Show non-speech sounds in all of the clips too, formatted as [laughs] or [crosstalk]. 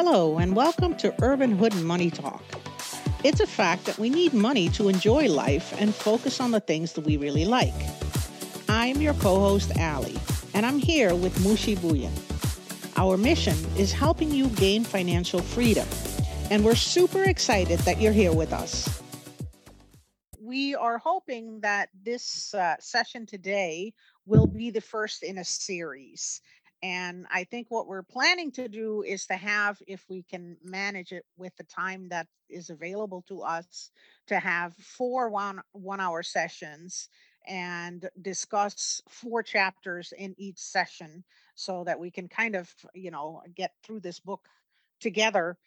Hello, and welcome to Urban Hood Money Talk. It's a fact that we need money to enjoy life and focus on the things that we really like. I'm your co host, Allie, and I'm here with Mushi Buyan. Our mission is helping you gain financial freedom, and we're super excited that you're here with us. We are hoping that this uh, session today will be the first in a series. And I think what we're planning to do is to have, if we can manage it with the time that is available to us, to have four one one hour sessions and discuss four chapters in each session so that we can kind of, you know, get through this book together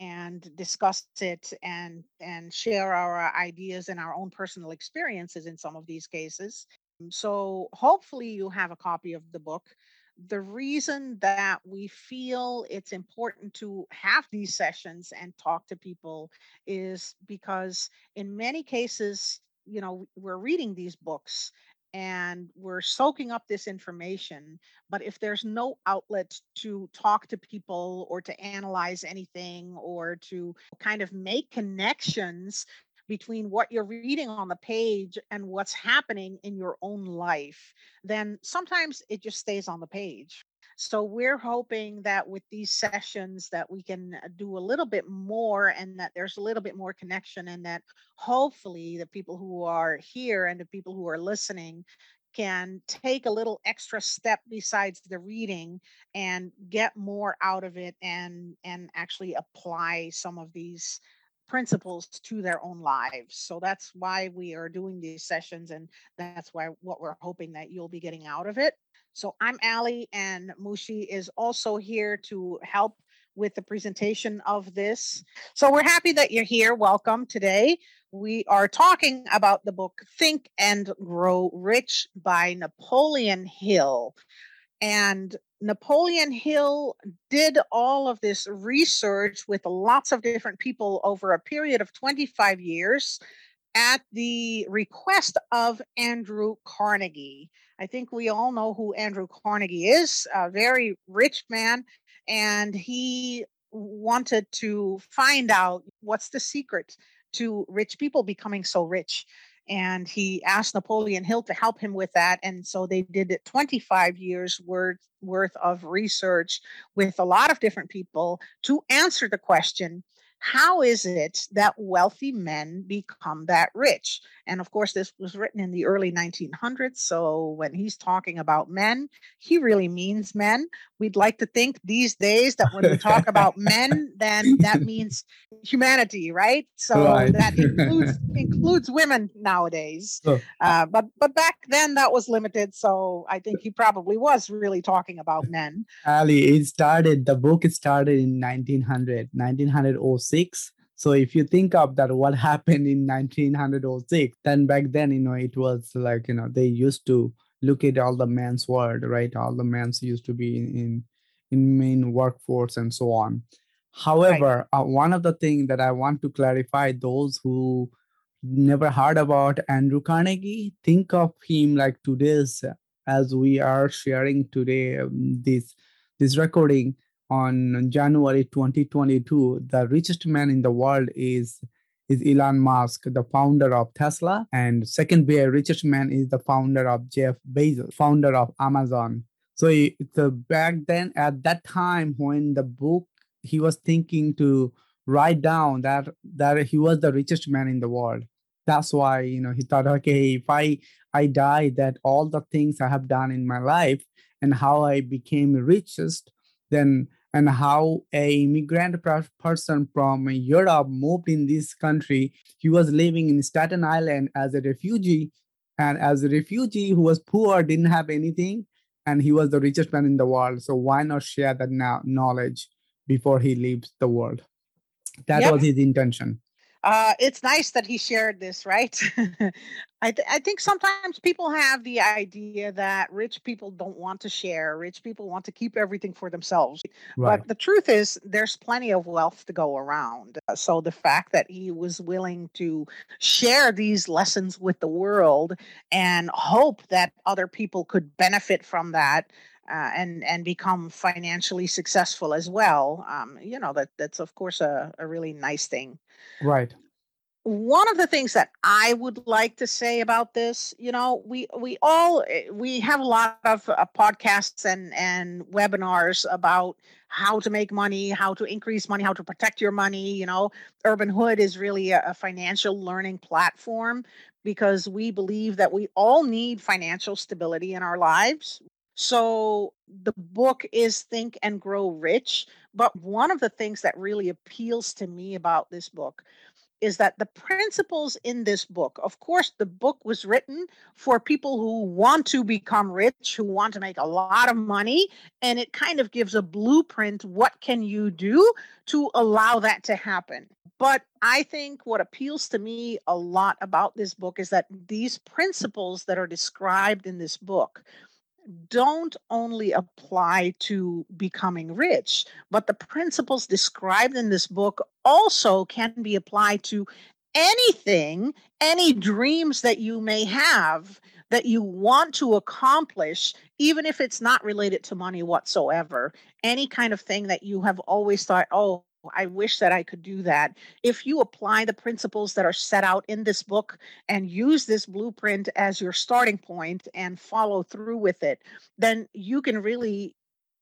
and discuss it and and share our ideas and our own personal experiences in some of these cases. So hopefully you have a copy of the book the reason that we feel it's important to have these sessions and talk to people is because in many cases you know we're reading these books and we're soaking up this information but if there's no outlet to talk to people or to analyze anything or to kind of make connections between what you're reading on the page and what's happening in your own life, then sometimes it just stays on the page. So we're hoping that with these sessions that we can uh, do a little bit more and that there's a little bit more connection and that hopefully the people who are here and the people who are listening can take a little extra step besides the reading and get more out of it and and actually apply some of these principles to their own lives. So that's why we are doing these sessions, and that's why what we're hoping that you'll be getting out of it. So I'm Allie, and Mushi is also here to help with the presentation of this. So we're happy that you're here. Welcome today. We are talking about the book Think and Grow Rich by Napoleon Hill. And Napoleon Hill did all of this research with lots of different people over a period of 25 years at the request of Andrew Carnegie. I think we all know who Andrew Carnegie is, a very rich man, and he wanted to find out what's the secret to rich people becoming so rich and he asked Napoleon Hill to help him with that. And so they did it 25 years worth worth of research with a lot of different people to answer the question how is it that wealthy men become that rich? And of course, this was written in the early 1900s. So when he's talking about men, he really means men. We'd like to think these days that when we talk about men, then that [laughs] means humanity, right? So right. that includes [laughs] includes women nowadays. Oh. Uh, but but back then that was limited. So I think he probably was really talking about men. Ali, it started. The book started in 1900, 1906 1906 so if you think of that what happened in 1906 then back then you know it was like you know they used to look at all the men's world right? All the men's used to be in in, in main workforce and so on. However right. uh, one of the things that i want to clarify those who never heard about andrew carnegie think of him like today's as we are sharing today um, this this recording on January 2022, the richest man in the world is is Elon Musk, the founder of Tesla, and second richest man is the founder of Jeff Bezos, founder of Amazon. So uh, back then at that time when the book he was thinking to write down that that he was the richest man in the world. That's why you know he thought, okay, if I I die, that all the things I have done in my life and how I became richest, then and how a immigrant person from Europe moved in this country. He was living in Staten Island as a refugee, and as a refugee who was poor, didn't have anything, and he was the richest man in the world. So why not share that knowledge before he leaves the world? That yep. was his intention uh, it's nice that he shared this, right? [laughs] I, th- I think sometimes people have the idea that rich people don't want to share. Rich people want to keep everything for themselves. Right. But the truth is, there's plenty of wealth to go around. Uh, so the fact that he was willing to share these lessons with the world and hope that other people could benefit from that uh, and and become financially successful as well. Um, you know that that's of course a, a really nice thing. Right one of the things that I would like to say about this, you know, we we all eh, we have a lot of uh, podcasts and and webinars about how to make money, how to increase money, how to protect your money. You know, Urban Hood is really a, a financial learning platform because we believe that we all need financial stability in our lives. So the book is Think and Grow Rich. But one of the things that really appeals to me about this book is that the principles in this book, of course, the book was written for people who want to become rich, who want to make a lot of money, and it kind of gives a blueprint. What can you do to allow that to happen? But I think what appeals to me a lot about this book is that these principles that are described in this book don't only apply to becoming rich, but the principles described in this book also can be applied to anything, any dreams that you may have that you want to accomplish, even if it's not related to money whatsoever. Any kind of thing that you have always thought, oh, I wish that I could do that. If you apply the principles that are set out in this book and use this blueprint as your starting point and follow through with it, then you can really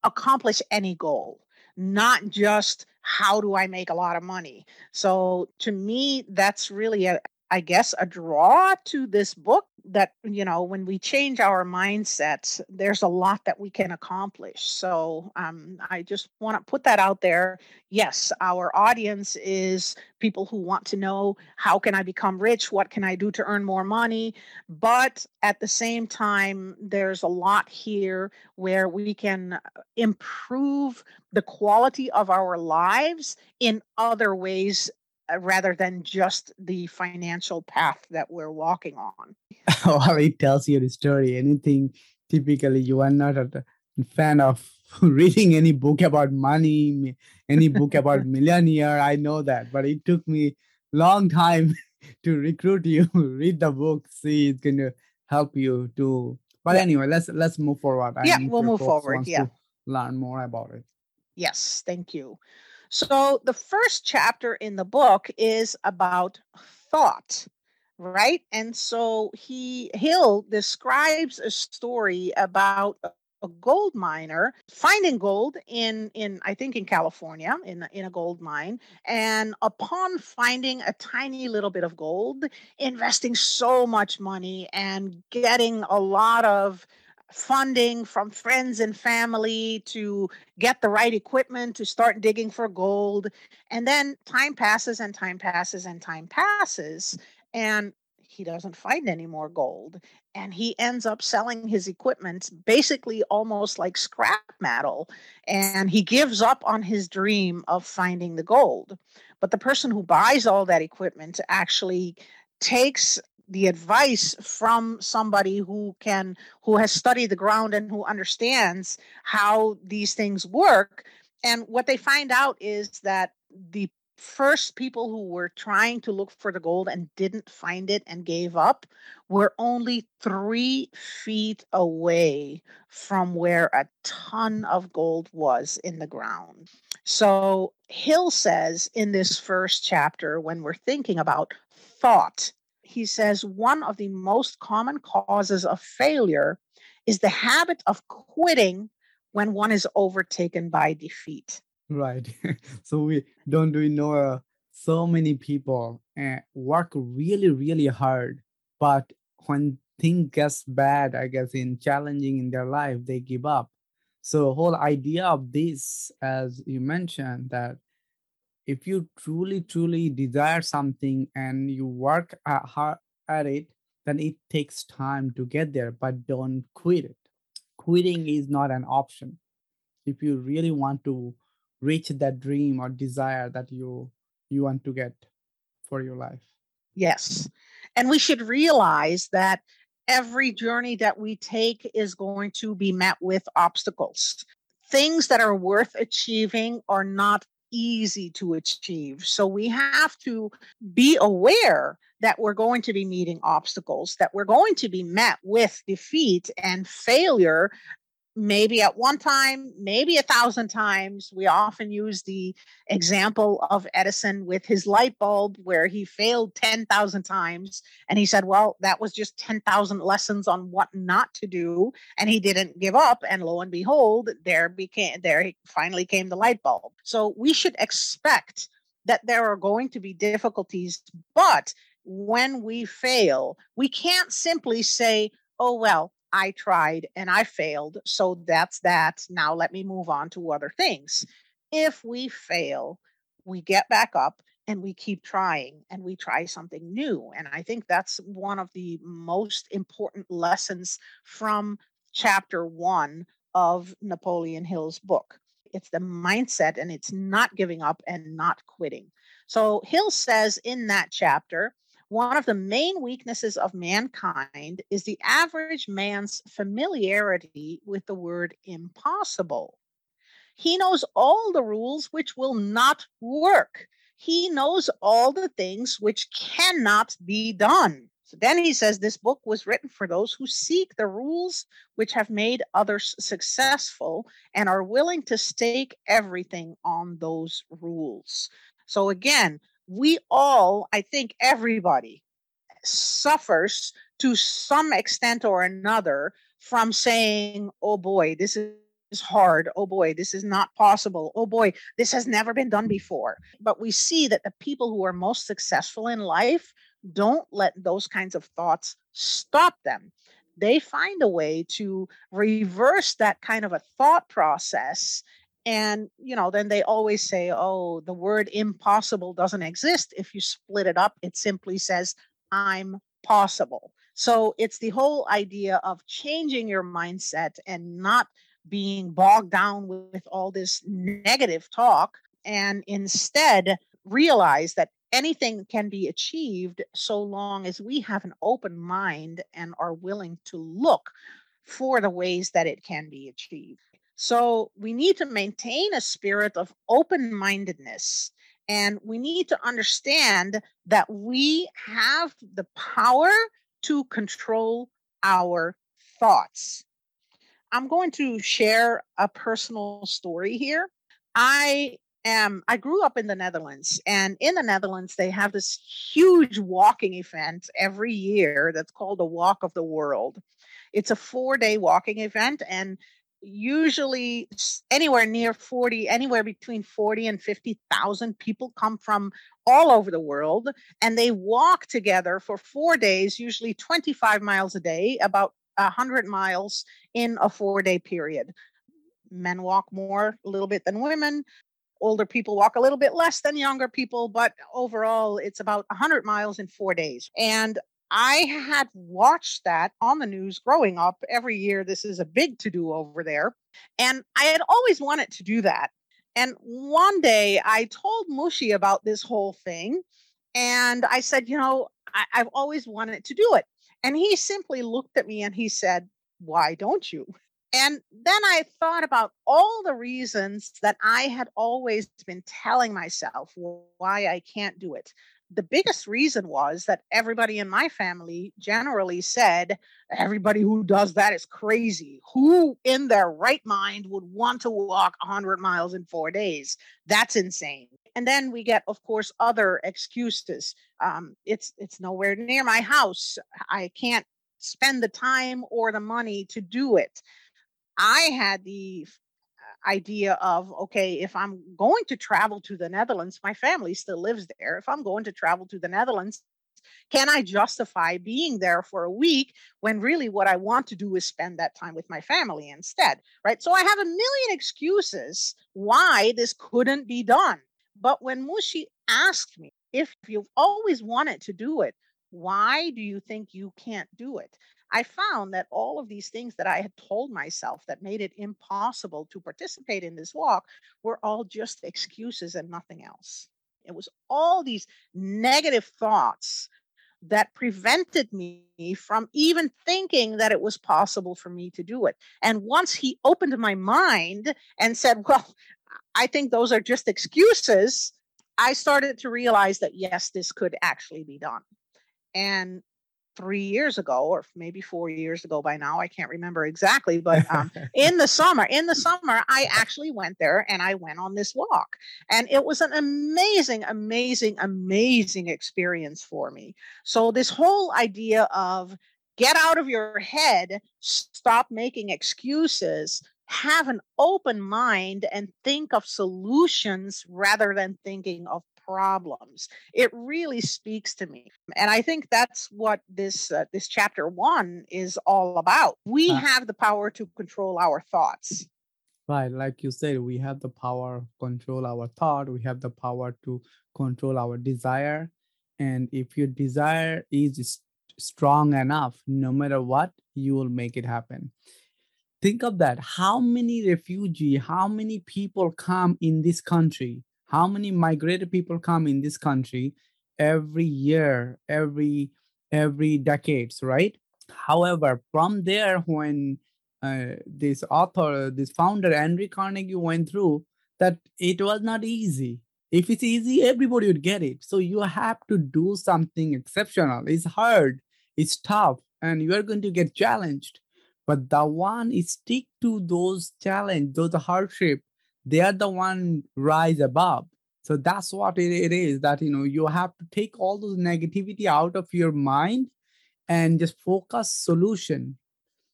accomplish any goal, not just how do I make a lot of money. So to me, that's really a, I guess, a draw to this book that, you know, when we change our mindsets, there's a lot that we can accomplish. So um, I just want to put that out there. Yes, our audience is people who want to know how can I become rich? What can I do to earn more money? But at the same time, there's a lot here where we can improve the quality of our lives in other ways uh, Uh, rather than just the financial path that we're walking on. [laughs] Oh, well, it tells you the story. Anything typically you are not a fan of [laughs] reading any book about money, any book about [laughs] millionaire. I know that, but it took me long time to recruit you. Read the book, see it's going to help you to. But yeah. anyway, let's let's move forward. Yeah, we'll move forward. Yeah, learn more about it. Yes, thank you. So the first chapter in the book is about thought, right? And so he Hill describes a story about a gold miner finding gold in in I think in California in in a gold mine and upon finding a tiny little bit of gold investing so much money and getting a lot of funding from friends and family to get the right equipment to start digging for gold. And then time passes and time passes and time passes. And he doesn't find any more gold. And he ends up selling his equipment basically almost like scrap metal. And he gives up on his dream of finding the gold. But the person who buys all that equipment actually takes the advice from somebody who can who has studied the ground and who understands how these things work and what they find out is that the first people who were trying to look for the gold and didn't find it and gave up were only three feet away from where a ton of gold was in the ground. So, Hill says in this first chapter, when we're thinking about thought he says one of the most common causes of failure is the habit of quitting when one is overtaken by defeat. Right. [laughs] so we don't uh, so many people uh, work really really hard, but when things gets bad, I guess in challenging in their life, they give up. So whole idea of this, as you mentioned, that if you truly truly desire something and you work at, hard at it then it takes time to get there but don't quit it. Quitting is not an option. If you really want to reach that dream or desire that you you want to get for your life. Yes. And we should realize that every journey that we take is going to be met with obstacles. Things that are worth achieving are not easy to achieve. So we have to be aware that we're going to be meeting obstacles, that we're going to be met with defeat and failure maybe at one time, maybe a thousand times. We often use the example of Edison with his light bulb, where he failed 10,000 times. And he said, Well, that was just 10,000 lessons on what not to do. And he didn't give up. And lo and behold, there became, there finally came the light bulb. So we should expect that there are going to be difficulties, but when we fail, we can't simply say, oh, well, I tried and I failed. So that's that. Now let me move on to other things. If we fail, we get back up and we keep trying and we try something new. And I think that's one of the most important lessons from chapter one of Napoleon Hill's book. It's the mindset and it's not giving up and not quitting. So Hill says in that chapter, one of the main weaknesses of mankind is the average man's familiarity with the word impossible. He knows all the rules which will not work. He knows all the things which cannot be done. So then he says this book was written for those who seek the rules which have made others successful and are willing to stake everything on those rules. So again, we all, I think everybody suffers to some extent or another from saying, oh boy, this is hard. Oh boy, this is not possible. Oh boy, this has never been done before. But we see that the people who are most successful in life don't let those kinds of thoughts stop them. They find a way to reverse that kind of a thought process and you know then they always say oh the word impossible doesn't exist if you split it up. It simply says i'm possible so it's the whole idea of changing your mindset and not being bogged down with all this negative talk and instead realize that anything can be achieved so long as we have an open mind and are willing to look for the ways that it can be achieved so we need to maintain a spirit of open mindedness. And we need to understand that we have the power to control our thoughts. I'm going to share a personal story here. I am I grew up in the Netherlands and in the Netherlands they have this huge walking event every year that's called the Walk of the World. It's a 4-day walking event and usually anywhere near 40 anywhere between 40 and 50,000 people come from all over the world and they walk together for 4 days usually 25 miles a day about 100 miles in a 4 day period. Men walk more a little bit than women. Older people walk a little bit less than younger people but overall it's about 100 miles in 4 days. And I had watched that on the news growing up every year. This is a big to do over there. And I had always wanted to do that. And one day I told Mushi about this whole thing. And I said, you know, I, have always wanted to do it. And he simply looked at me and he said, why don't you? And then I thought about all the reasons that I had always been telling myself why I can't do it the biggest reason was that everybody in my family generally said everybody who does that is crazy. Who in their right mind would want to walk 100 miles in four days? That's insane. And then we get of course other excuses. Um, it's it's nowhere near my house. I can't spend the time or the money to do it. I had the idea of okay if i'm going to travel to the netherlands my family still lives there if i'm going to travel to the netherlands can i justify being there for a week when really what i want to do is spend that time with my family instead? Right? So i have a million excuses why this couldn't be done but when mushi asked me if you've always wanted to do it why do you think you can't do it I found that all of these things that I had told myself that made it impossible to participate in this walk were all just excuses and nothing else. It was all these negative thoughts that prevented me from even thinking that it was possible for me to do it. And once he opened my mind and said, [laughs] Well, I think those are just excuses, I started to realize that yes, this could actually be done. And three years ago, or maybe four years ago by now. I can't remember exactly, but um, [laughs] in the summer, in the summer, I actually went there and I went on this walk, and it was an amazing, amazing, amazing experience for me. So this whole idea of get out of your head, stop making excuses, have an open mind, and think of solutions rather than thinking of problems. It really speaks to me. And I think that's what this uh, this chapter 1 is all about. We uh, have the power to control our thoughts. Right, like you said, we have the power to control our thought, we have the power to control our desire. And if your desire is strong enough, no matter what, you will make it happen think of that how many refugee how many people come in this country how many migrated people come in this country every year every every decades right? However from there when uh, this author this founder andrew carnegie went through that it was not easy. If it's easy everybody would get it. So you have to do something exceptional. It's hard. It's tough. And you are going to get challenged. But the one is stick to those challenge those hardship they are the one rise above. So that's what it, it is that you know you have to take all those negativity out of your mind and just focus solution.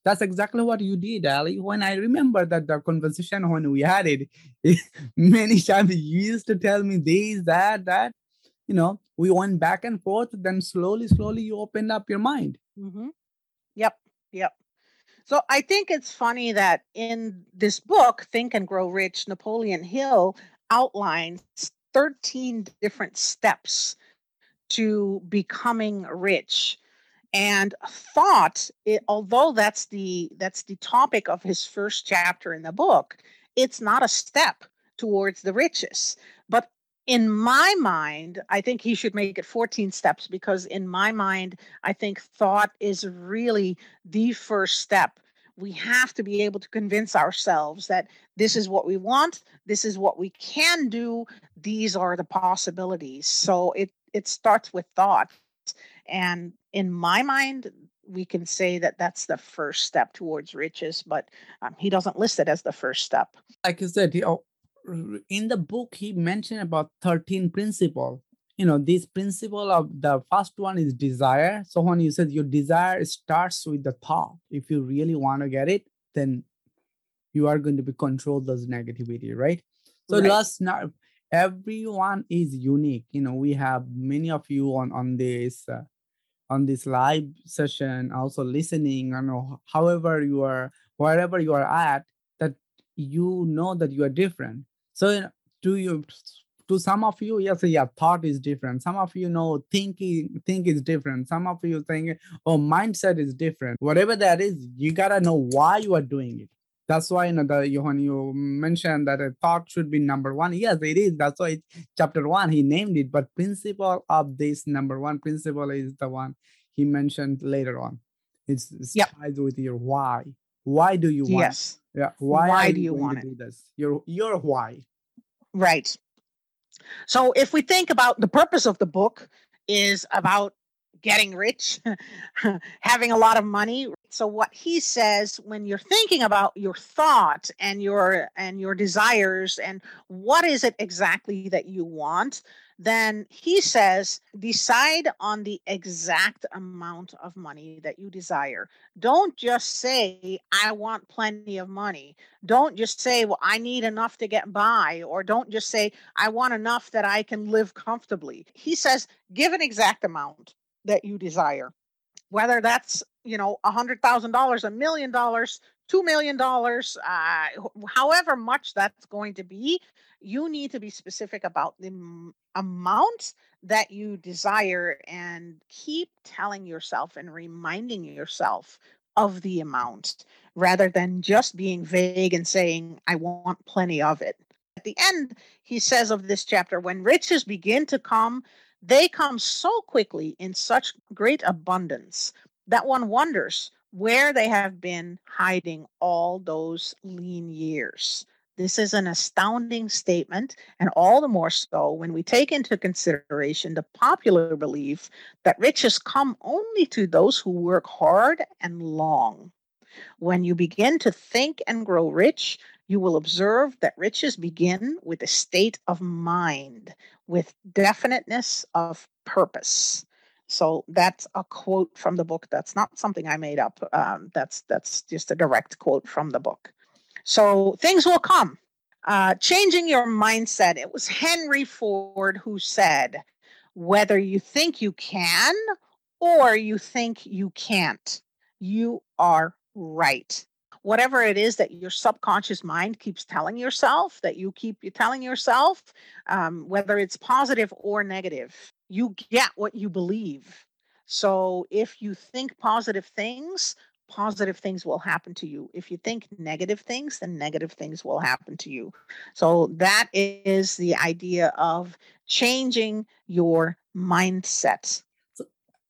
That's exactly what you did ali. When i remember that the conversation when we had it, [laughs] many times you used to tell me this that that. You know we went back and forth then slowly slowly you opened up your mind. Mm-hmm. yep. Yep so I think it's funny that in this book, Think and Grow Rich, Napoleon Hill outlines 13 different steps to becoming rich. And thought it, although that's the that's the topic of his first chapter in the book it's not a step towards the riches. But in my mind i think he should make it 14 steps because in my mind i think thought is really the first step. We have to be able to convince ourselves that this is what we want this is what we can do these are the possibilities. So it it starts with thought and in my mind we can say that that's the first step towards riches but um, he doesn't list it as the first step. Like you said you know, in the book he mentioned about 13 principle. You know this principle of the first one is desire. So when you said your desire starts with the thought if you really want to get it then you are going to be control those negativity right? So right. let's not everyone is unique. You know we have many of you on on this uh, on this live session also listening. Know however you are wherever you are at that you know that you are different so to you to some of you yes yeah thought is different. Some of you know thinking think is different. Some of you think oh mindset is different. Whatever that is you gotta know why you are doing it. That's why you know the when you mentioned that a thought should be number one. Yes it is. That's why chapter one he named it but principle of this number one principle is the one he mentioned later on. It's, it's yep. ties with your why. Why do you want yes yeah. Why, why do you want to do this? Your your why. Right. So if we think about the purpose of the book is about getting rich, [laughs] having a lot of money. So what he says when you're thinking about your thought and your and your desires and what is it exactly that you want, then he says decide on the exact amount of money that you desire. Don't just say, I want plenty of money. Don't just say, well, I need enough to get by, or don't just say, I want enough that I can live comfortably. He says, give an exact amount that you desire, whether that's, you know, a hundred thousand dollars, a million dollars, two million dollars, uh, however much that's going to be, you need to be specific about the m- amount that you desire and keep telling yourself and reminding yourself of the amount rather than just being vague and saying, I want plenty of it. At the end, he says of this chapter, when riches begin to come, they come so quickly in such great abundance that one wonders where they have been hiding all those lean years. This is an astounding statement, and all the more so when we take into consideration the popular belief that riches come only to those who work hard and long. When you begin to think and grow rich, you will observe that riches begin with a state of mind, with definiteness of purpose. So that's a quote from the book. That's not something I made up. Um, that's that's just a direct quote from the book. So things will come. Uh, changing your mindset. It was Henry Ford who said, "Whether you think you can or you think you can't, you are right." whatever it is that your subconscious mind keeps telling yourself that you keep telling yourself um, whether it's positive or negative you get what you believe so if you think positive things positive things will happen to you if you think negative things then negative things will happen to you so that is the idea of changing your mindset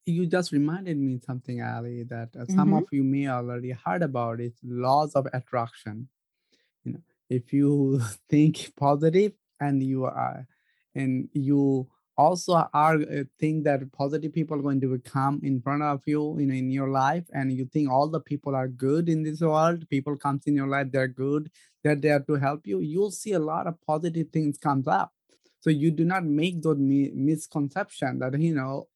you just reminded me something, Ali, that uh, some mm-hmm. of you may already heard about it. Laws of attraction. You know, if you [laughs] think positive and you are, and you also are uh, think that positive people are going to come in front of you, know, in your life, and you think all the people are good in this world. People comes in your life, they're good, they're there to help you. You'll see a lot of positive things comes up. So you do not make those mi- misconception that you know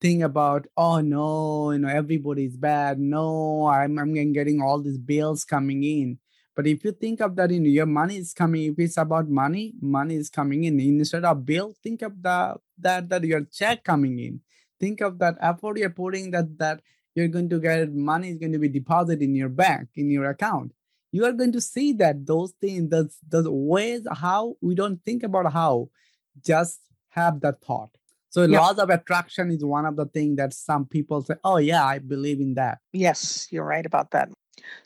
think about oh no you know everybody's bad no i'm, I'm getting all these bills coming in but if you think of that know your money is coming if it's about money money is coming in instead of bill think of the that that your check coming in think of that effort you're putting that that you're going to get money is going to be deposited in your bank in your account you are going to see that those things those, those ways how we don't think about how just have that thought so laws of attraction is one of the things that some people say, "Oh yeah, I believe in that." Yes, you're right about that.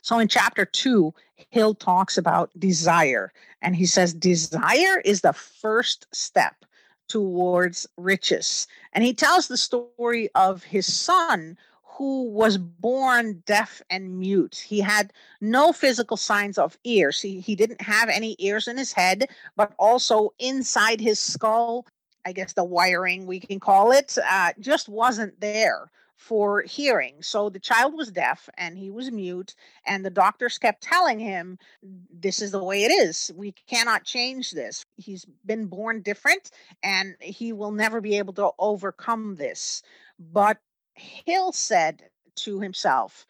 So in chapter 2, Hill talks about desire and he says desire is the first step towards riches. And he tells the story of his son who was born deaf and mute. He had no physical signs of ears. He, he didn't have any ears in his head, but also inside his skull, I guess the wiring we can call it, uh, just wasn't there for hearing. So the child was deaf and he was mute, and the doctors kept telling him, This is the way it is. We cannot change this. He's been born different and he will never be able to overcome this. But Hill said to himself,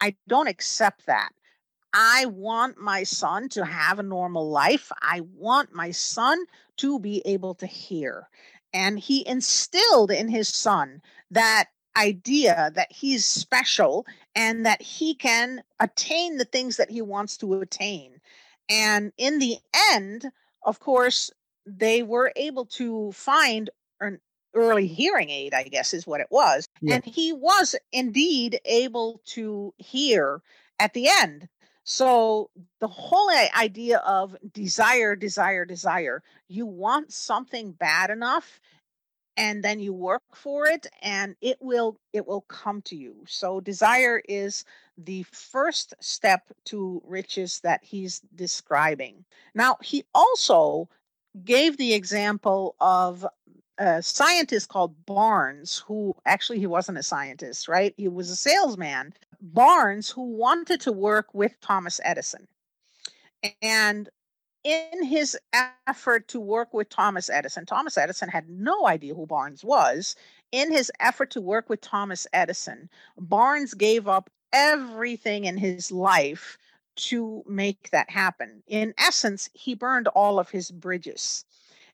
I don't accept that. I want my son to have a normal life. I want my son to be able to hear. And he instilled in his son that idea that he's special and that he can attain the things that he wants to attain. And in the end, of course, they were able to find an early hearing aid, I guess is what it was. Yeah. And he was indeed able to hear at the end. So the whole idea of desire, desire, desire, you want something bad enough and then you work for it and it will it will come to you. So desire is the first step to riches that he's describing. Now, he also gave the example of a scientist called Barnes, who actually he wasn't a scientist, right? He was a salesman. Barnes, who wanted to work with Thomas Edison. And in his effort to work with Thomas Edison, Thomas Edison had no idea who Barnes was. In his effort to work with Thomas Edison, Barnes gave up everything in his life to make that happen. In essence, he burned all of his bridges.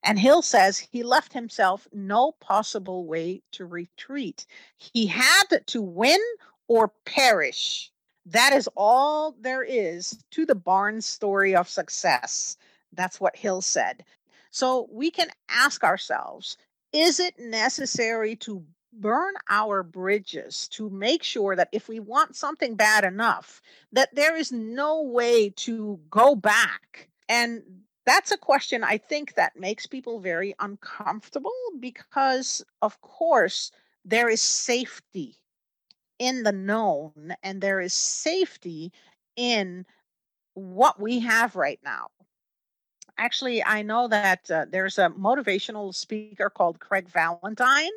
And Hill says he left himself no possible way to retreat. He had to win or perish. That is all there is to the Barnes story of success. That's what Hill said. So we can ask ourselves is it necessary to burn our bridges to make sure that if we want something bad enough that there is no way to go back and that's a question I think that makes people very uncomfortable because, of course, there is safety in the known and there is safety in what we have right now. actually, I know that uh, there's a motivational speaker called Craig Valentine.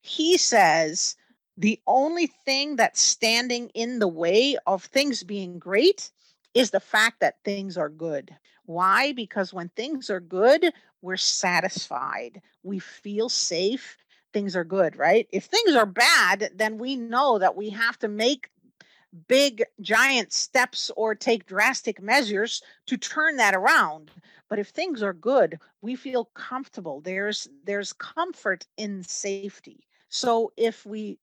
He says the only thing that's standing in the way of things being great is the fact that things are good. Why? Because when things are good, we're satisfied, we feel safe, things are good, right? If things are bad, then we know that we have to make big giant steps or take drastic measures to turn that around. But if things are good we feel comfortable. There's there's comfort in safety. So if we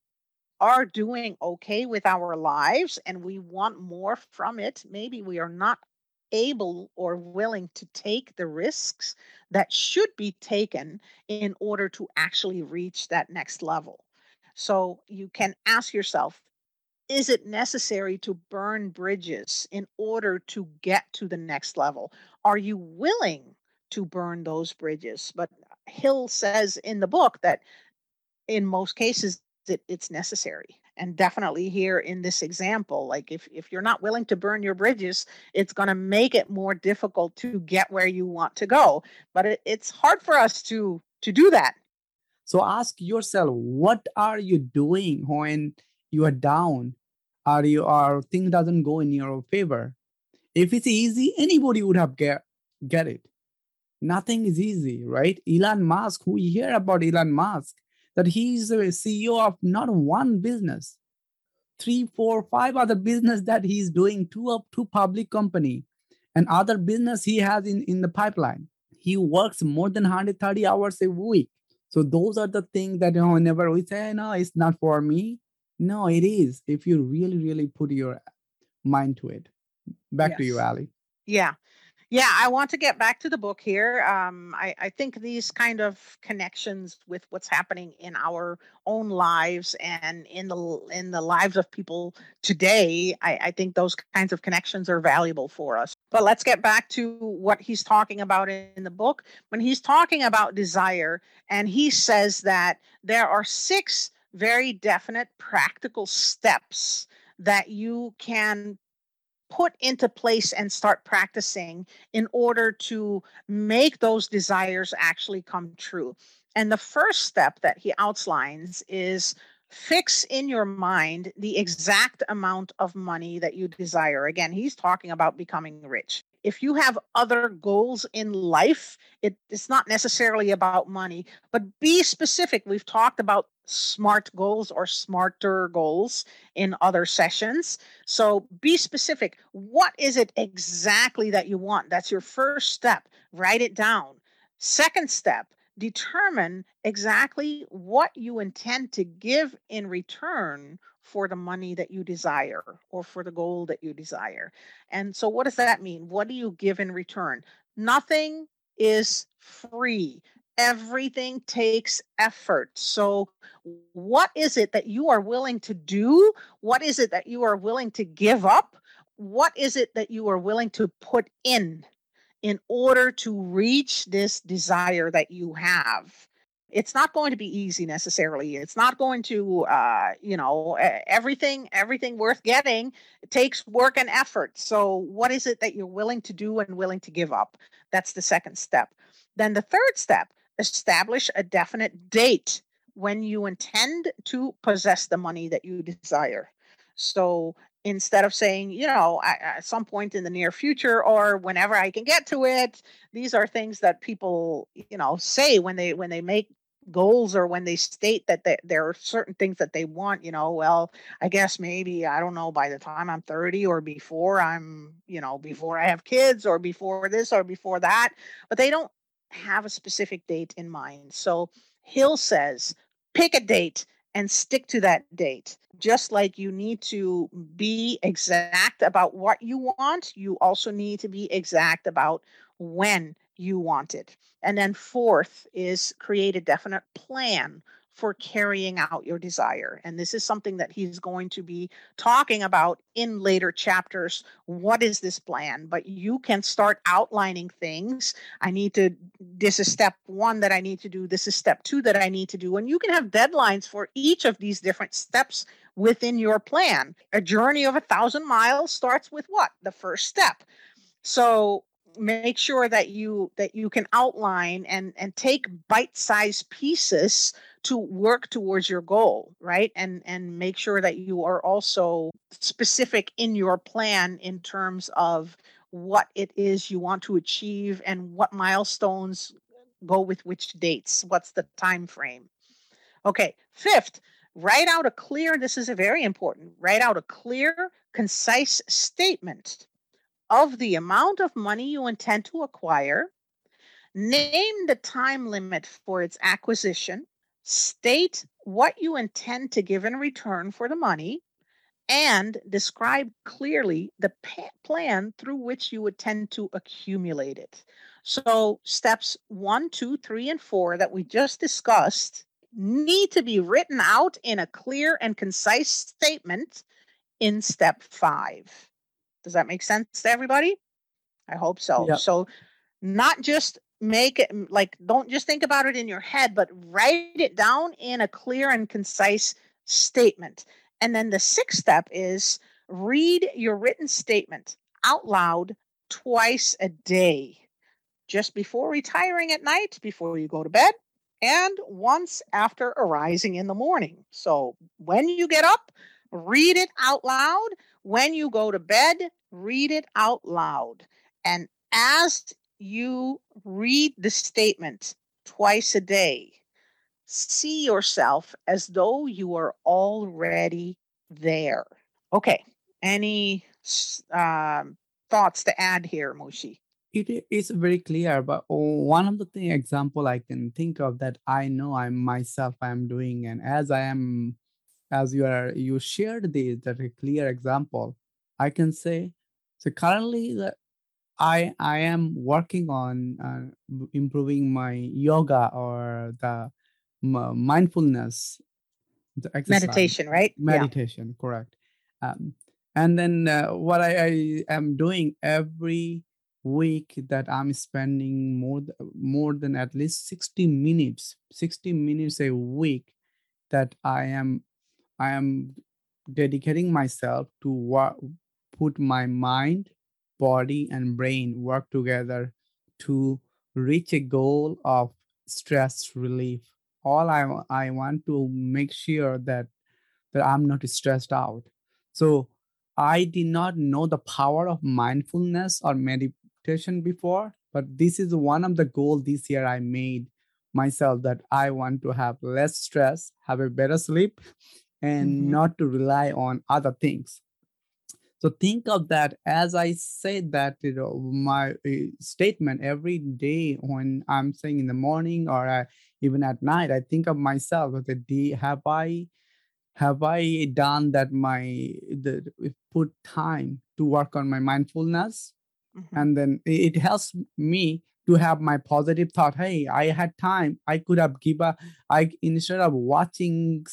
are doing okay with our lives and we want more from it maybe we are not able or willing to take the risks that should be taken in order to actually reach that next level so you can ask yourself is it necessary to burn bridges in order to get to the next level? Are you willing to burn those bridges? But Hill says in the book that in most cases it, it's necessary. And definitely here in this example, like if, if you're not willing to burn your bridges, it's going to make it more difficult to get where you want to go. But it, it's hard for us to to do that. So ask yourself, what are you doing when you are down or you or things doesn't go in your favor if it's easy anybody would have get get it nothing is easy right elon musk who hear about elon musk that he's the ceo of not one business three four five other business that he's doing two of two public company and other business he has in in the pipeline he works more than 130 hours a week so those are the things that you know, whenever we say no it's not for me no, it is. If you really, really put your mind to it. Back yes. to you, Ali. Yeah. Yeah, I want to get back to the book here. Um, I, I, think these kind of connections with what's happening in our own lives and in the in the lives of people today, I, I think those kinds of connections are valuable for us. But let's get back to what he's talking about in the book. When he's talking about desire, and he says that there are six very definite practical steps that you can put into place and start practicing in order to make those desires actually come true. And the first step that he outlines is fix in your mind the exact amount of money that you desire. Again, he's talking about becoming rich if you have other goals in life, it, it's not necessarily about money, but be specific. We've talked about smart goals or smarter goals in other sessions. So be specific. What is it exactly that you want? That's your first step. Write it down. Second step, determine exactly what you intend to give in return for the money that you desire or for the goal that you desire. And so, what does that mean? What do you give in return? Nothing is free. Everything takes effort. So, what is it that you are willing to do? What is it that you are willing to give up? What is it that you are willing to put in in order to reach this desire that you have? it's not going to be easy necessarily it's not going to uh, you know everything everything worth getting takes work and effort so what is it that you're willing to do and willing to give up that's the second step then the third step establish a definite date when you intend to possess the money that you desire so instead of saying, you know, at some point in the near future or whenever I can get to it. These are things that people, you know, say when they when they make goals or when they state that they, there are certain things that they want you know well i guess maybe i don't know by the time i'm 30 or before i'm you know before i have kids or before this or before that but they don't have a specific date in mind so hill says pick a date and stick to that date just like you need to be exact about what you want you also need to be exact about when you want it. And then, fourth is create a definite plan for carrying out your desire. And this is something that he's going to be talking about in later chapters. What is this plan? But you can start outlining things. I need to, this is step one that I need to do. This is step two that I need to do. And you can have deadlines for each of these different steps within your plan. A journey of a thousand miles starts with what? The first step. So make sure that you that you can outline and and take bite-sized pieces to work towards your goal right? And and make sure that you are also specific in your plan in terms of what it is you want to achieve and what milestones go with which dates what's the time frame. Okay fifth write out a clear this is a very important write out a clear concise statement of the amount of money you intend to acquire, name the time limit for its acquisition, state what you intend to give in return for the money, and describe clearly the pa- plan through which you intend to accumulate it. So, steps one, two, three, and four that we just discussed need to be written out in a clear and concise statement in step five. Does that make sense to everybody? I hope so. Yep. So, not just make it like, don't just think about it in your head, but write it down in a clear and concise statement. And then the sixth step is read your written statement out loud twice a day, just before retiring at night, before you go to bed, and once after arising in the morning. So when you get up, read it out loud. When you go to bed, read it out loud. And as you read the statement twice a day, see yourself as though you are already there. Okay. Any um, thoughts to add here, Mushi? It is very clear, but one of the thing example I can think of that I know I myself I am doing, and as I am, as you are you shared this that a clear example, I can say so currently, the, I I am working on uh, improving my yoga or the mindfulness, the meditation, right? Meditation, yeah. correct. Um, and then uh, what I, I am doing every week that I'm spending more more than at least 60 minutes, 60 minutes a week that I am I am dedicating myself to work put my mind, body, and brain work together to reach a goal of stress relief. All I, I want to make sure that that I'm not stressed out. So I did not know the power of mindfulness or meditation before, but this is one of the goals this year I made myself that I want to have less stress, have a better sleep, and mm-hmm. not to rely on other things. So think of that as I said that you know my uh, statement every day when I'm saying in the morning or uh, even at night. I think of myself the have I have I done that my the put time to work on my mindfulness, mm-hmm. and then it helps me to have my positive thought. Hey, I had time. I could have give a I instead of watching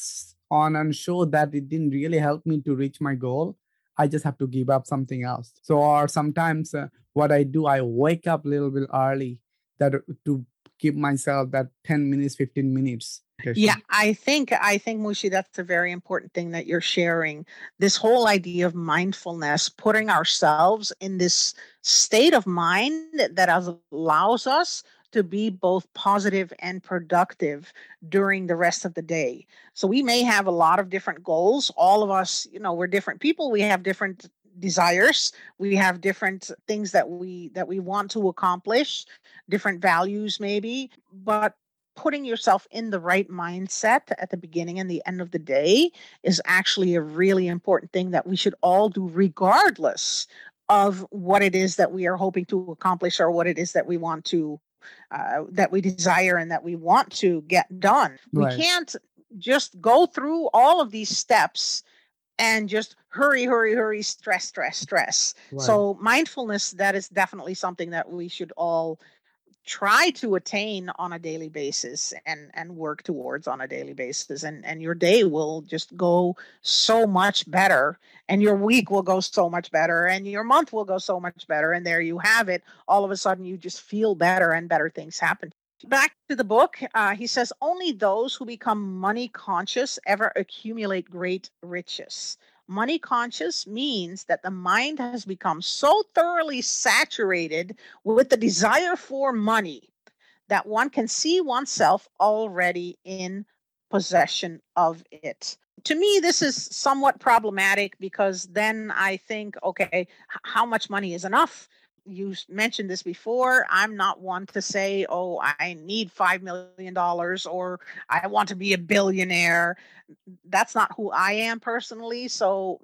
on and show that it didn't really help me to reach my goal I just have to give up something else. So, or sometimes uh, what I do, I wake up a little bit early that to give myself that 10 minutes, 15 minutes. Yeah, I think I think Mushi, that's a very important thing that you're sharing. This whole idea of mindfulness, putting ourselves in this state of mind that allows us to be both positive and productive during the rest of the day. So we may have a lot of different goals. All of us, you know, we're different people. We have different desires. We have different things that we that we want to accomplish, different values maybe, but putting yourself in the right mindset at the beginning and the end of the day is actually a really important thing that we should all do regardless of what it is that we are hoping to accomplish or what it is that we want to uh, that we desire and that we want to get done. Right. We can't just go through all of these steps and just hurry, hurry, hurry, stress, stress, stress. Right. So, mindfulness, that is definitely something that we should all try to attain on a daily basis and and work towards on a daily basis and and your day will just go so much better and your week will go so much better and your month will go so much better and there you have it. All of a sudden you just feel better and better things happen. Back to the book uh, he says only those who become money conscious ever accumulate great riches Money conscious means that the mind has become so thoroughly saturated with the desire for money that one can see oneself already in possession of it. To me, this is somewhat problematic because then I think, okay, how much money is enough? You mentioned this before. I'm not one to say, oh, I need $5 million or I want to be a billionaire. That's not who I am personally. So,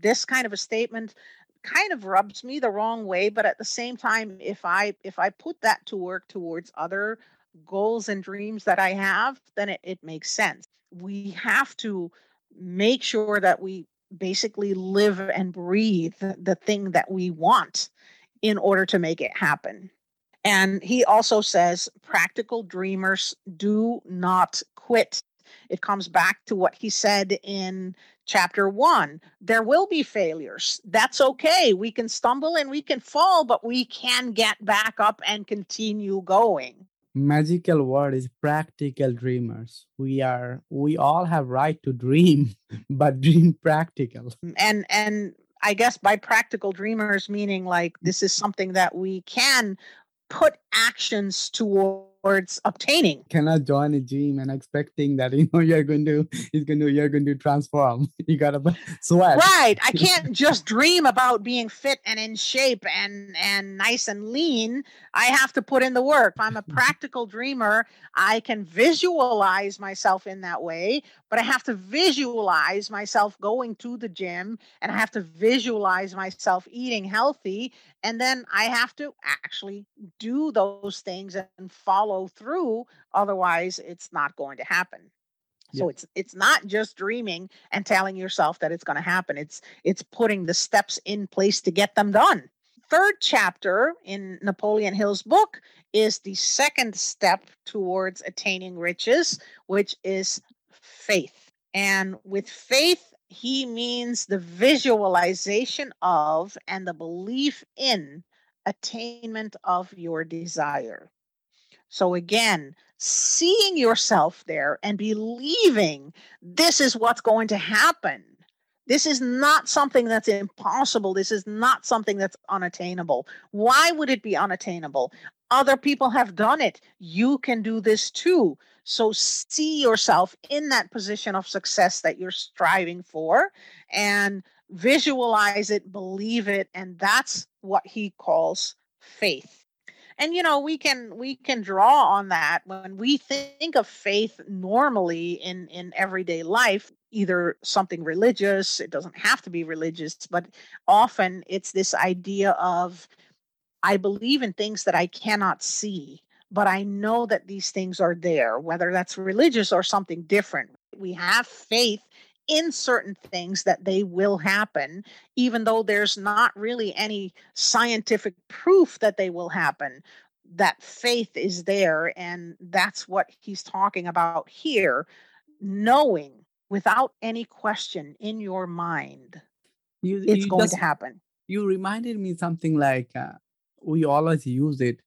this kind of a statement kind of rubs me the wrong way but at the same time if i if i put that to work towards other goals and dreams that i have then it, it makes sense we have to make sure that we basically live and breathe the thing that we want in order to make it happen. And he also says practical dreamers do not quit. It comes back to what he said in chapter one. There will be failures. That's okay. We can stumble and we can fall, but we can get back up and continue going. Magical word is practical dreamers. We are we all have right to dream, [laughs] but dream practical. And and I guess by practical dreamers, meaning like this is something that we can put actions towards obtaining. Cannot join a gym and expecting that [laughs] you know you're going to going to you're going to transform. [laughs] You gotta [laughs] sweat. Right. I can't just dream about being fit and in shape and and nice and lean. I have to put in the work. If I'm a practical dreamer, I can visualize myself in that way, but I have to visualize myself going to the gym and I have to visualize myself eating healthy and then I have to actually do those things and follow through. Otherwise, it's not going to happen. So it's it's not just dreaming and telling yourself that it's going to happen. It's it's putting the steps in place to get them done. Third chapter in Napoleon Hill's book is the second step towards attaining riches, which is faith. And with faith, he means the visualization of and the belief in attainment of your desire. So, again, seeing yourself there and believing this is what's going to happen. This is not something that's impossible. This is not something that's unattainable. Why would it be unattainable? Other people have done it. You can do this too. So see yourself in that position of success that you're striving for and visualize it, believe it, and that's what he calls faith. And you know, we can we can draw on that when we think of faith normally in in everyday life, either something religious, it doesn't have to be religious, but often it's this idea of I believe in things that I cannot see but I know that these things are there, whether that's religious or something different. We have faith in certain things that they will happen, even though there's not really any scientific proof that they will happen. That faith is there, and that's what he's talking about here knowing without any question in your mind you, it's you going just, to happen. You reminded me something like uh, we always use it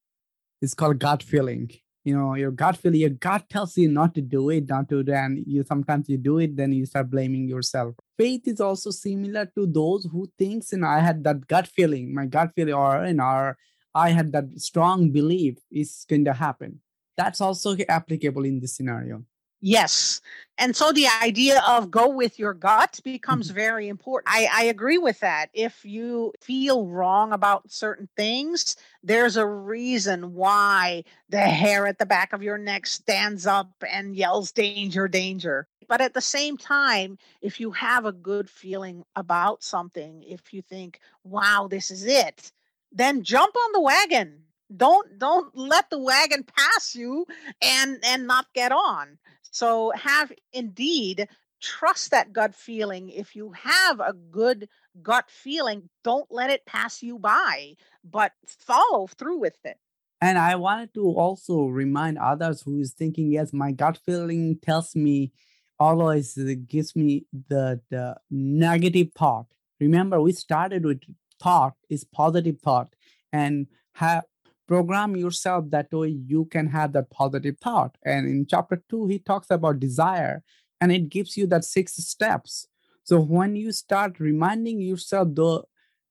it's called gut feeling you know your gut feeling your gut tells you not to do it not to and you sometimes you do it then you start blaming yourself. Faith is also similar to those who thinks and i had that gut feeling. My gut feeling or in our i had that strong belief is going to happen. That's also applicable in this scenario Yes. And so the idea of go with your gut becomes mm-hmm. very important. I, I agree with that. If you feel wrong about certain things, there's a reason why the hair at the back of your neck stands up and yells, danger, danger. But at the same time, if you have a good feeling about something, if you think, wow, this is it, then jump on the wagon don't don't let the wagon pass you and and not get on so have indeed trust that gut feeling. If you have a good gut feeling, don't let it pass you by, but follow through with it. And I wanted to also remind others who is thinking, yes, my gut feeling tells me always gives me the, the negative thought. Remember, we started with thought is positive thought and have program yourself that way you can have that positive thought. And in chapter 2 he talks about desire and it gives you that six steps. So when you start reminding yourself the,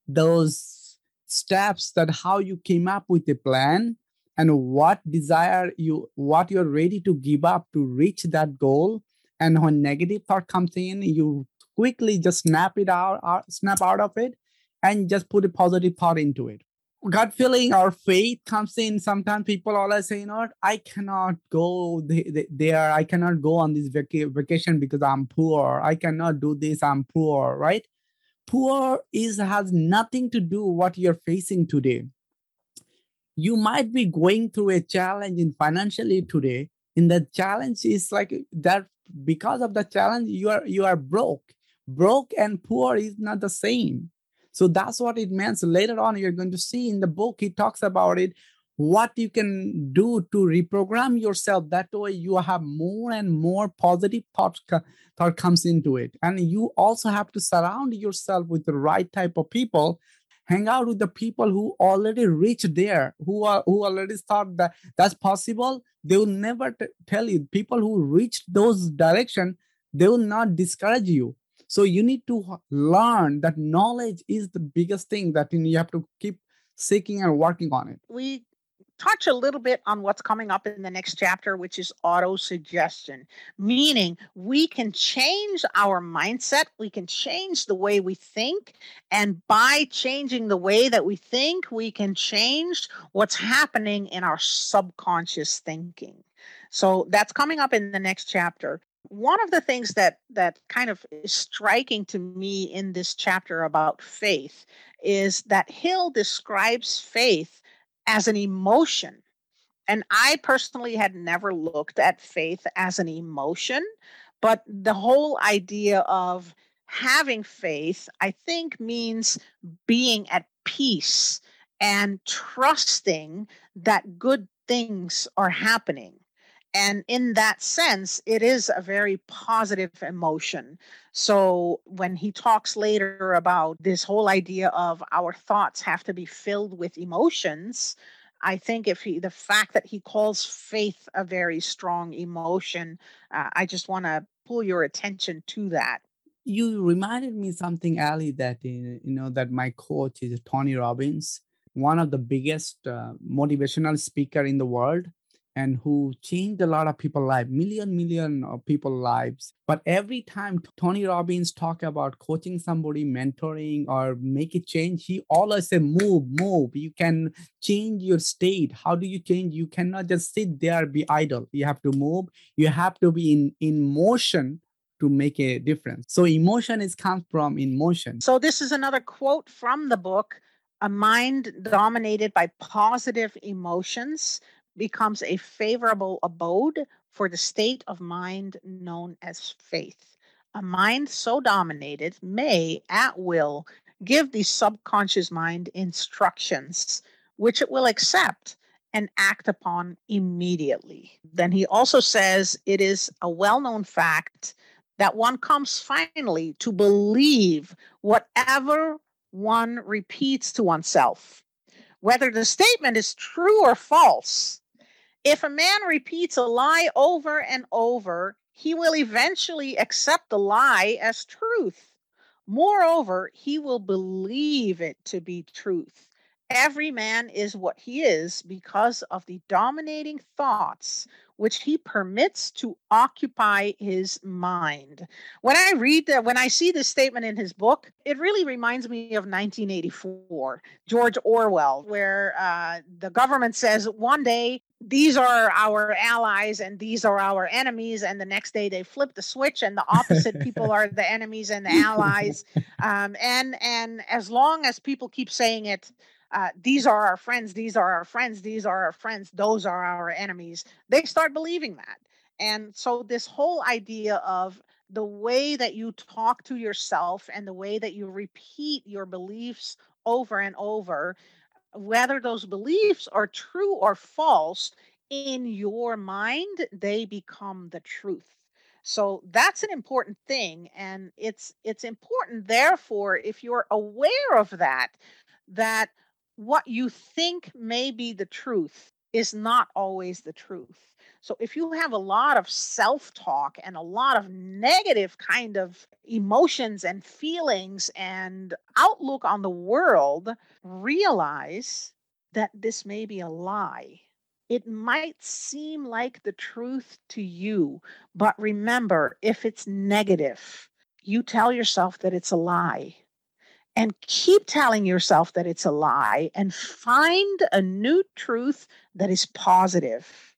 those steps that how you came up with the plan and what desire you what you're ready to give up to reach that goal and when negative thought comes in you quickly just snap it out, out snap out of it and just put a positive thought into it gut feeling or faith comes in sometimes people always say you know i cannot go there. I cannot go on this vac- vacation because i'm poor. I cannot do this. I'm poor right? Poor is has nothing to do what you're facing today. You might be going through a challenge in financially today and the challenge is like that because of the challenge you are you are broke. Broke and poor is not the same so that's what it means. Later on you're going to see in the book he talks about it what you can do to reprogram yourself. That way you have more and more positive thought, thought comes into it. And you also have to surround yourself with the right type of people. Hang out with the people who already reached there who are who already thought that that's possible. They will never t- tell you. People who reached those direction they will not discourage you so you need to learn that knowledge is the biggest thing that you have to keep seeking and working on it we touch a little bit on what's coming up in the next chapter, which is auto suggestion, meaning we can change our mindset, we can change the way we think, and by changing the way that we think, we can change what's happening in our subconscious thinking. So that's coming up in the next chapter. One of the things that that kind of is striking to me in this chapter about faith is that Hill describes faith as an emotion. And I personally had never looked at faith as an emotion, but the whole idea of having faith, I think, means being at peace and trusting that good things are happening. And in that sense, it is a very positive emotion. So when he talks later about this whole idea of our thoughts have to be filled with emotions, I think if he, the fact that he calls faith a very strong emotion, uh, I just want to pull your attention to that. You reminded me something, Ali, that uh, you know that my coach is Tony Robbins, one of the biggest uh, motivational speaker in the world and who changed a lot of people's lives, million, million of people's lives. But every time Tony Robbins talk about coaching somebody, mentoring, or make a change, he always say, move, move. You can change your state. How do you change? You cannot just sit there, be idle. You have to move. You have to be in, in motion to make a difference. So emotion is comes from emotion. So this is another quote from the book. A mind dominated by positive emotions becomes a favorable abode for the state of mind known as faith. A mind so dominated may, at will, give the subconscious mind instructions which it will accept and act upon immediately. Then he also says it is a well known fact that one comes finally to believe whatever one repeats to oneself. Whether the statement is true or false, if a man repeats a lie over and over, he will eventually accept the lie as truth. Moreover, he will believe it to be truth. Every man is what he is because of the dominating thoughts which he permits to occupy his mind. When I read that, when I see this statement in his book, it really reminds me of 1984, George Orwell, where uh, the government says one day these are our allies and these are our enemies and the next day they flip the switch and the opposite people are the enemies and the allies um, and and as long as people keep saying it uh, these are our friends, these are our friends, these are our friends, those are our enemies, they start believing that. And so, this whole idea of the way that you talk to yourself and the way that you repeat your beliefs over and over, whether those beliefs are true or false, in your mind, they become the truth. So that's an important thing. And it's it's important, therefore, if you're aware of that, that what you think may be the truth is not always the truth. So if you have a lot of self talk and a lot of negative kind of emotions and feelings and outlook on the world, realize that this may be a lie. It might seem like the truth to you, but remember, if it's negative, you tell yourself that it's a lie and keep telling yourself that it's a lie and find a new truth that is positive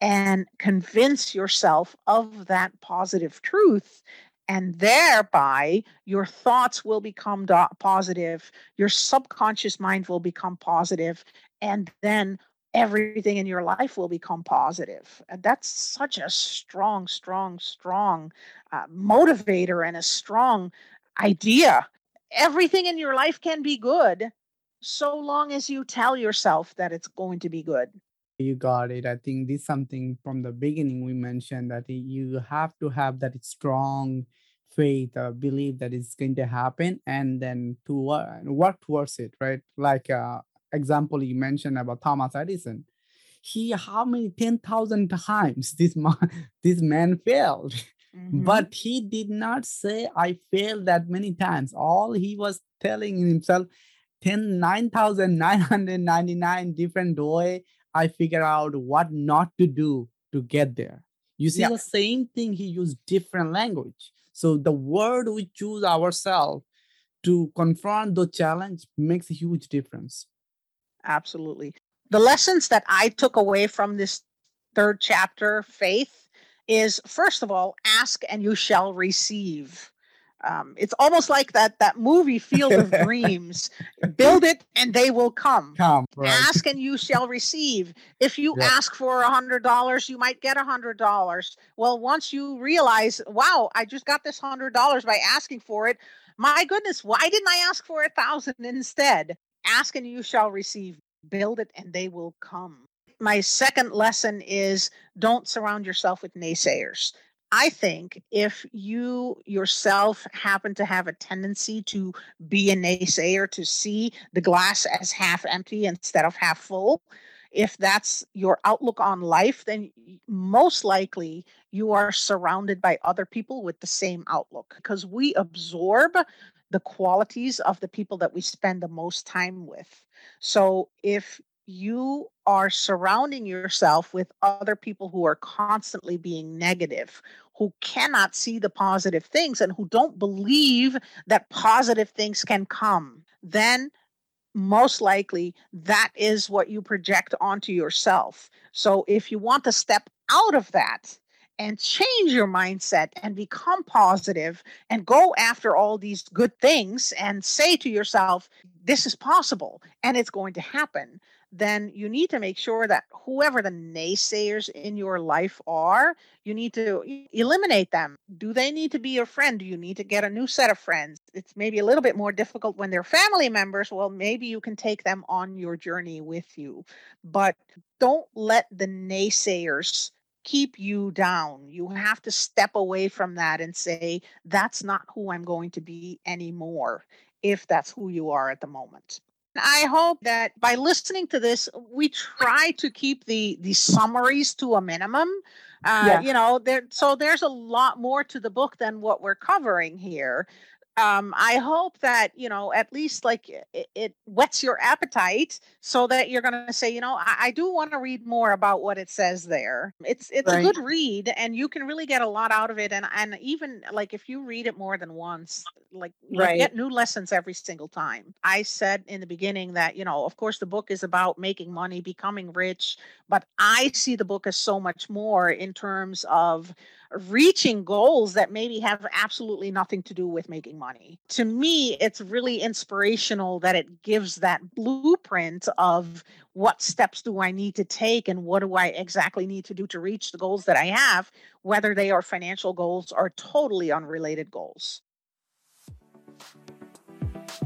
and convince yourself of that positive truth and thereby your thoughts will become positive your subconscious mind will become positive and then everything in your life will become positive. And that's such a strong strong strong uh, motivator and a strong idea. Everything in your life can be good so long as you tell yourself that it's going to be good you got it. I think this is something from the beginning we mentioned that you have to have that strong faith or belief that it's going to happen and then to uh, work towards it right? Like uh example you mentioned about thomas edison. He how many 10000 times [laughs] this man this man failed. Mm-hmm. but he did not say i failed that many times. All he was telling himself 10 9999 different way I figure out what not to do to get there. You see, the same thing, he used different language. So the word we choose ourselves to confront the challenge makes a huge difference. Absolutely. The lessons that I took away from this third chapter, faith, is first of all, ask and you shall receive. Um, it's almost like that that movie Field of [laughs] Dreams. Build it and they will come. Come. Right. Ask and you shall receive. If you ask for a hundred dollars, you might get a hundred dollars. Well, once you realize, wow, I just got this hundred dollars by asking for it. My goodness, why didn't I ask for a thousand instead? Ask and you shall receive. Build it and they will come. My second lesson is don't surround yourself with naysayers I think if you yourself happen to have a tendency to be a naysayer, to see the glass as half empty instead of half full, if that's your outlook on life, then most likely you are surrounded by other people with the same outlook because we absorb the qualities of the people that we spend the most time with. So if you are surrounding yourself with other people who are constantly being negative, who cannot see the positive things and who don't believe that positive things can come, then most likely that is what you project onto yourself. So if you want to step out of that, and change your mindset and become positive and go after all these good things and say to yourself, this is possible and it's going to happen, then you need to make sure that whoever the naysayers in your life are, you need to eliminate them. Do they need to be your friend? Do you need to get a new set of friends? It's maybe a little bit more difficult when they're family members. Well, maybe you can take them on your journey with you. But don't let the naysayers keep you down. You have to step away from that and say, that's not who I'm going to be anymore, if that's who you are at the moment. I hope that by listening to this, we try to keep the the summaries to a minimum. Uh, yeah. You know, there. So there's a lot more to the book than what we're covering here um, I hope that you know at least like it, it whets your appetite so that you're going to say, you know, I, I do want to read more about what it says there. It's it's right. a good read, and you can really get a lot out of it. And and even like if you read it more than once, like right. you get new lessons every single time. I said in the beginning that you know, of course, the book is about making money, becoming rich, but I see the book as so much more in terms of reaching goals that maybe have absolutely nothing to do with making money. To me, it's really inspirational that it gives that blueprint of what steps do I need to take and what do I exactly need to do to reach the goals that I have, whether they are financial goals or totally unrelated goals.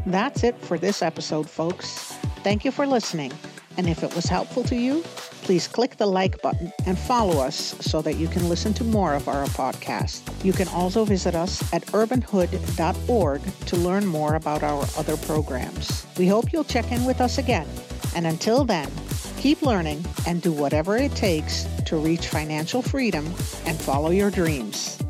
That's it for this episode, folks. Thank you for listening. And if it was helpful to you, please click the like button and follow us so that you can listen to more of our podcast. You can also visit us at urbanhood.org to learn more about our other programs. We hope you'll check in with us again. And until then, Keep learning and do whatever it takes to reach financial freedom and follow your dreams.